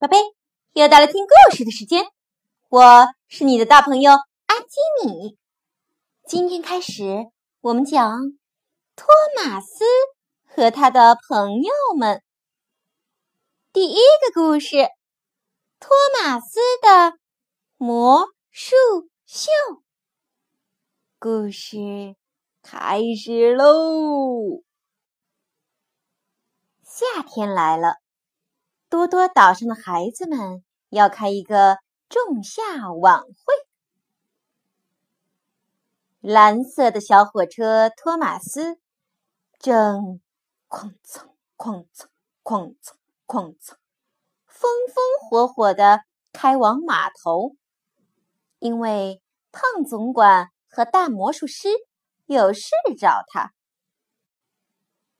宝贝，又到了听故事的时间，我是你的大朋友阿基米。今天开始，我们讲托马斯和他的朋友们。第一个故事：托马斯的魔术秀。故事开始喽！夏天来了。多多岛上的孩子们要开一个仲夏晚会。蓝色的小火车托马斯正哐蹭哐蹭哐蹭哐蹭，风风火火的开往码头，因为胖总管和大魔术师有事找他。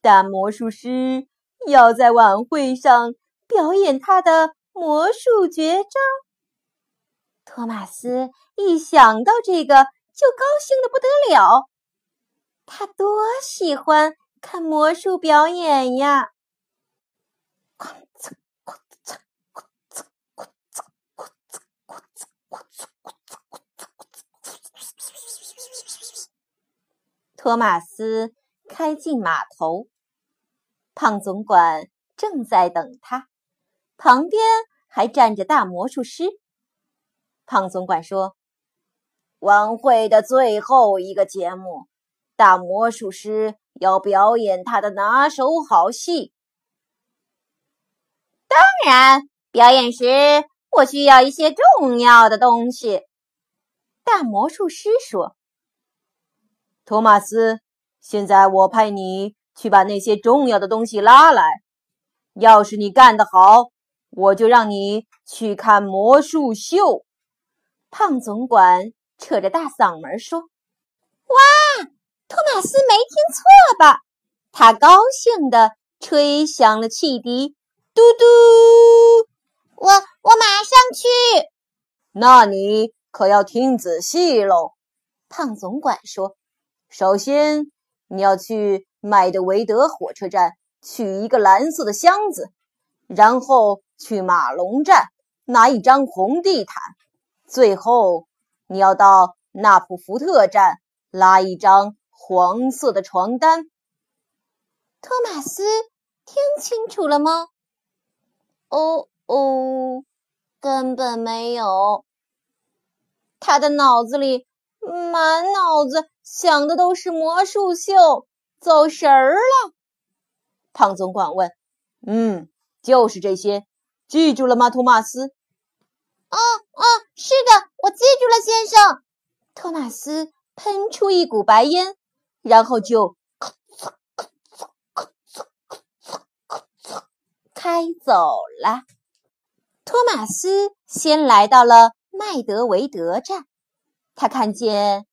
大魔术师要在晚会上。表演他的魔术绝招。托马斯一想到这个就高兴的不得了，他多喜欢看魔术表演呀。托马斯开进码头，胖总管正在等他。旁边还站着大魔术师。胖总管说：“晚会的最后一个节目，大魔术师要表演他的拿手好戏。当然，表演时我需要一些重要的东西。”大魔术师说：“托马斯，现在我派你去把那些重要的东西拉来。要是你干得好。”我就让你去看魔术秀，胖总管扯着大嗓门说：“哇，托马斯没听错吧？”他高兴地吹响了汽笛，嘟嘟，我我马上去。那你可要听仔细喽，胖总管说：“首先，你要去麦德维德火车站取一个蓝色的箱子，然后。”去马龙站拿一张红地毯，最后你要到纳普福特站拉一张黄色的床单。托马斯听清楚了吗？哦哦，根本没有。他的脑子里满脑子想的都是魔术秀，走神儿了。胖总管问：“嗯，就是这些。”记住了吗，托马斯？哦哦，是的，我记住了，先生。托马斯喷出一股白烟，然后就开走了。托马斯先来到了麦德维德站，他看见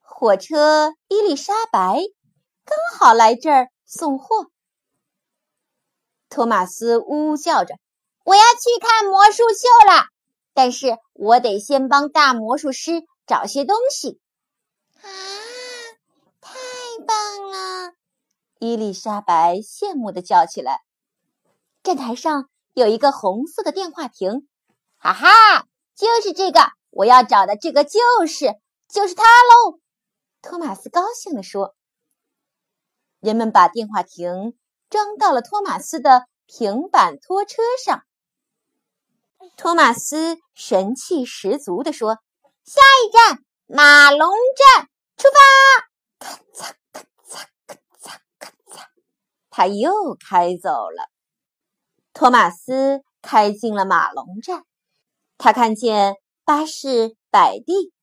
火车伊丽莎白刚好来这儿送货。托马斯呜呜叫着。我要去看魔术秀了，但是我得先帮大魔术师找些东西。啊，太棒了！伊丽莎白羡慕的叫起来。站台上有一个红色的电话亭，哈哈，就是这个，我要找的这个就是就是它喽！托马斯高兴地说。人们把电话亭装到了托马斯的平板拖车上。托马斯神气十足地说：“下一站马龙站，出发！”咔嚓咔嚓咔嚓咔嚓，他又开走了。托马斯开进了马龙站，他看见巴士摆地，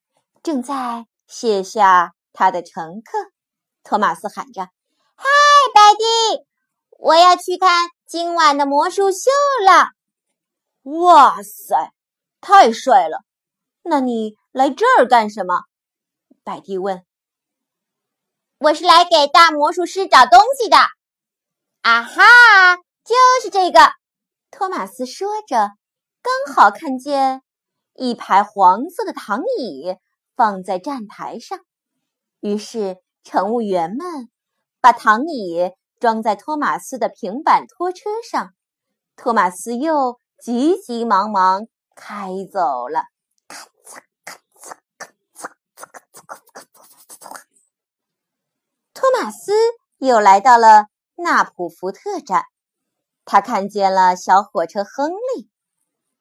正在卸下他的乘客。托马斯喊着：“嗨，摆地！我要去看今晚的魔术秀了。”哇塞，太帅了！那你来这儿干什么？百蒂问。我是来给大魔术师找东西的。啊哈，就是这个。托马斯说着，刚好看见一排黄色的躺椅放在站台上，于是乘务员们把躺椅装在托马斯的平板拖车上。托马斯又。急急忙忙开走了。咔嚓咔嚓咔嚓咔嚓咔嚓咔嚓！托马斯又来到了纳普福特站，他看见了小火车亨利，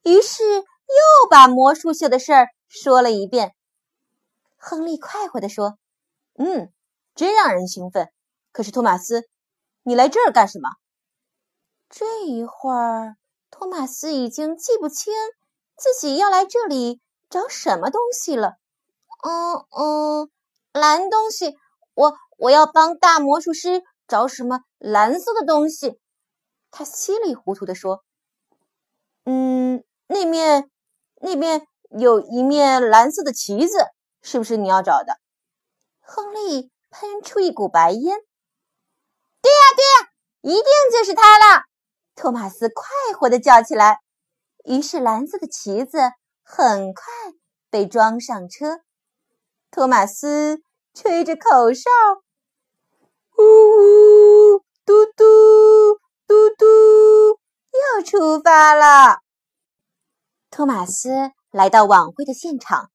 于是又把魔术秀的事儿说了一遍。亨利快活地说：“嗯，真让人兴奋。可是托马斯，你来这儿干什么？”这一会儿，托马斯已经记不清自己要来这里找什么东西了。嗯嗯，蓝东西，我我要帮大魔术师找什么蓝色的东西。他稀里糊涂地说：“嗯，那面那边有一面蓝色的旗子，是不是你要找的？”亨利喷出一股白烟。“对呀，对呀，一定就是它了。”托马斯快活地叫起来，于是蓝色的旗子很快被装上车。托马斯吹着口哨，呜呜，嘟嘟，嘟嘟，又出发了。托马斯来到晚会的现场，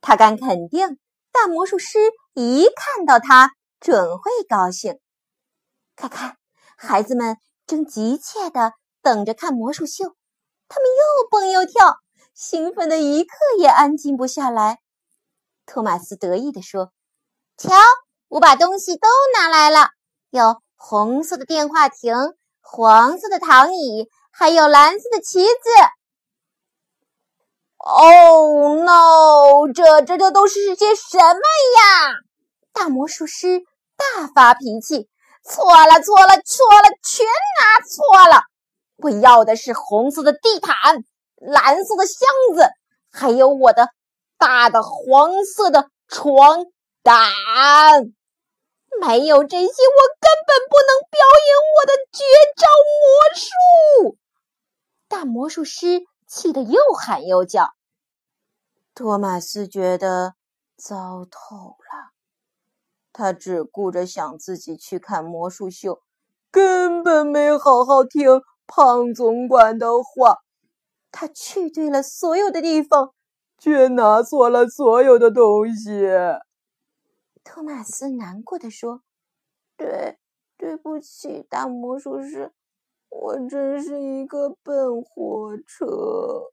他敢肯定，大魔术师一看到他准会高兴。看看，孩子们。正急切地等着看魔术秀，他们又蹦又跳，兴奋的一刻也安静不下来。托马斯得意地说：“瞧，我把东西都拿来了，有红色的电话亭、黄色的躺椅，还有蓝色的旗子。” Oh no！这这这都是些什么呀？大魔术师大发脾气。错了，错了，错了，全拿错了！我要的是红色的地毯、蓝色的箱子，还有我的大的黄色的床单。没有这些，我根本不能表演我的绝招魔术。大魔术师气得又喊又叫。托马斯觉得糟透了。他只顾着想自己去看魔术秀，根本没好好听胖总管的话。他去对了所有的地方，却拿错了所有的东西。托马斯难过的说：“对，对不起，大魔术师，我真是一个笨火车。”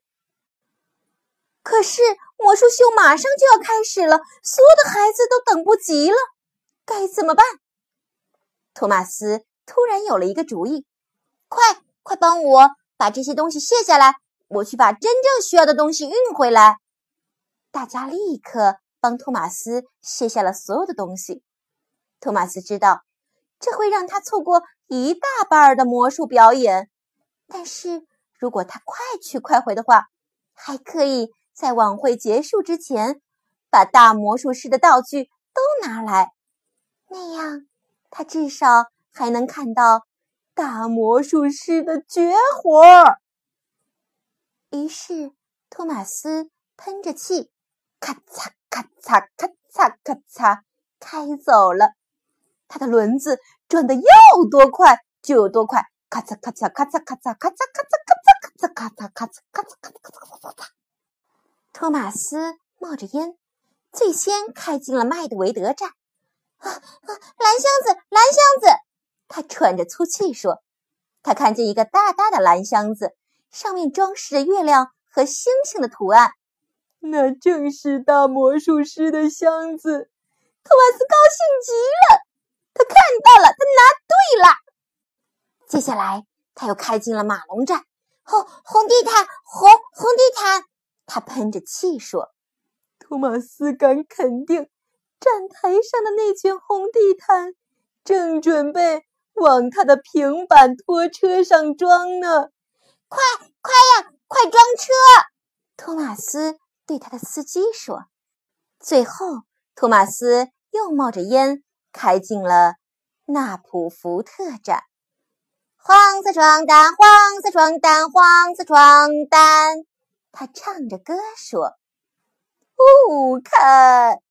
可是魔术秀马上就要开始了，所有的孩子都等不及了。该怎么办？托马斯突然有了一个主意，快快帮我把这些东西卸下来，我去把真正需要的东西运回来。大家立刻帮托马斯卸下了所有的东西。托马斯知道这会让他错过一大半的魔术表演，但是如果他快去快回的话，还可以在晚会结束之前把大魔术师的道具都拿来。那样，他至少还能看到大魔术师的绝活。于是，托马斯喷着气，咔嚓咔嚓咔嚓咔嚓开走了。他的轮子转得要多快就有多快，咔嚓咔嚓咔嚓咔嚓咔嚓咔嚓咔嚓咔嚓咔嚓咔嚓咔嚓咔嚓咔嚓咔嚓。托马斯冒着烟，最先开进了麦德维德站。啊啊！蓝箱子，蓝箱子！他喘着粗气说：“他看见一个大大的蓝箱子，上面装饰着月亮和星星的图案，那正是大魔术师的箱子。”托马斯高兴极了，他看到了，他拿对了。接下来，他又开进了马龙站，红红地毯，红红地毯！他喷着气说：“托马斯敢肯定。”站台上的那圈红地毯，正准备往他的平板拖车上装呢。快快呀，快装车！托马斯对他的司机说。最后，托马斯又冒着烟开进了纳普福特站。黄色床单，黄色床单，黄色床单。他唱着歌说：“哦，看。”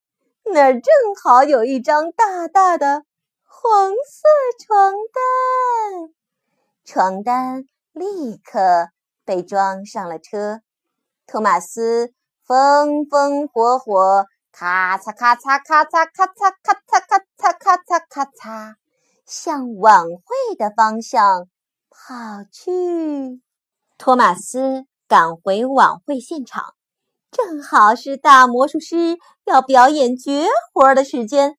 那儿正好有一张大大的黄色床单，床单立刻被装上了车。托马斯风风火火，咔嚓咔嚓咔嚓咔嚓咔嚓咔嚓咔嚓咔嚓，向晚会的方向跑去。托马斯赶回晚会现场，正好是大魔术师要表演绝活的时间。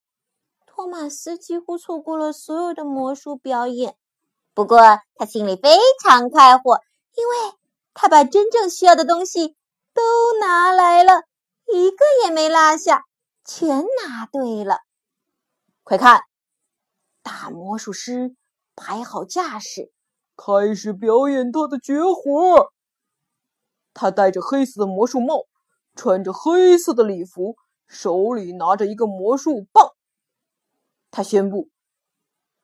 托马斯几乎错过了所有的魔术表演，不过他心里非常快活，因为他把真正需要的东西都拿来了，一个也没落下，全拿对了。快看，大魔术师摆好架势，开始表演他的绝活。他戴着黑色的魔术帽，穿着黑色的礼服，手里拿着一个魔术棒。他宣布：“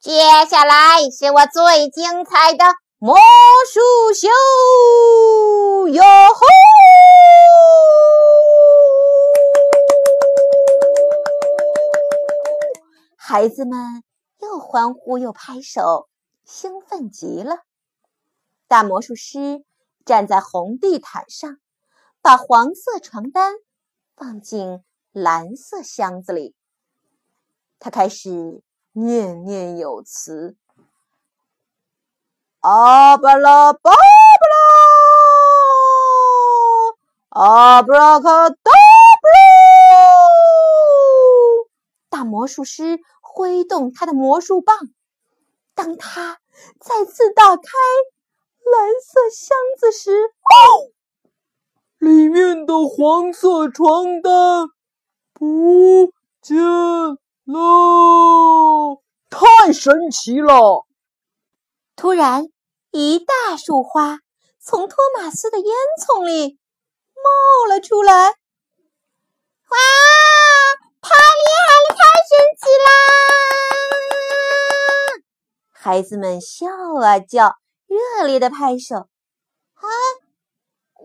接下来是我最精彩的魔术秀！”哟吼！孩子们又欢呼又拍手，兴奋极了。大魔术师站在红地毯上，把黄色床单放进蓝色箱子里。他开始念念有词：“阿巴拉巴巴拉，阿布拉卡达布拉。”大魔术师挥动他的魔术棒，当他再次打开蓝色箱子时，里面的黄色床单不见。了！太神奇了！突然，一大束花从托马斯的烟囱里冒了出来。哇！太厉害了！太神奇啦！孩子们笑啊叫，热烈的拍手。啊！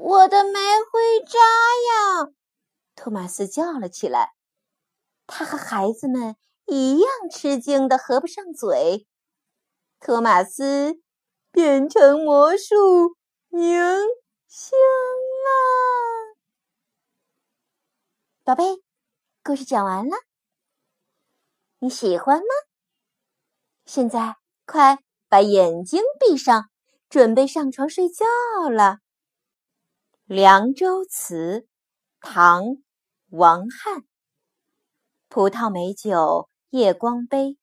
我的煤灰渣呀！托马斯叫了起来。他和孩子们一样吃惊的合不上嘴。托马斯变成魔术明星了。宝贝，故事讲完了，你喜欢吗？现在快把眼睛闭上，准备上床睡觉了。《凉州词》，唐·王翰。葡萄美酒夜光杯，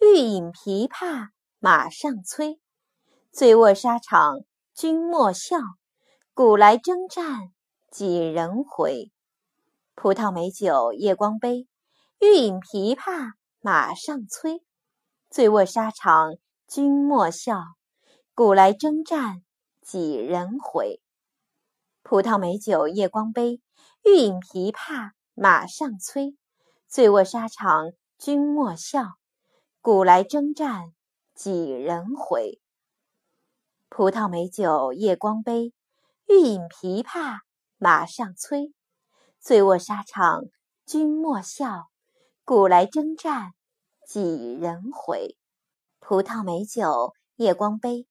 欲饮琵琶马上催。醉卧沙场君莫笑，古来征战几人回。葡萄美酒夜光杯，欲饮琵琶马上催。醉卧沙场君莫笑，古来征战几人回。葡萄美酒夜光杯，欲饮琵琶马上催。醉卧沙场君莫笑，古来征战几人回。葡萄美酒夜光杯，欲饮琵琶马上催。醉卧沙场君莫笑，古来征战几人回。葡萄美酒夜光杯，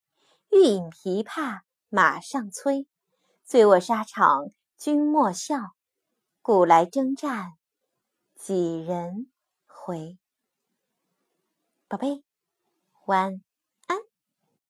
欲饮琵琶马上催。醉卧沙场君莫笑，古来征战。几人回？宝贝，晚安。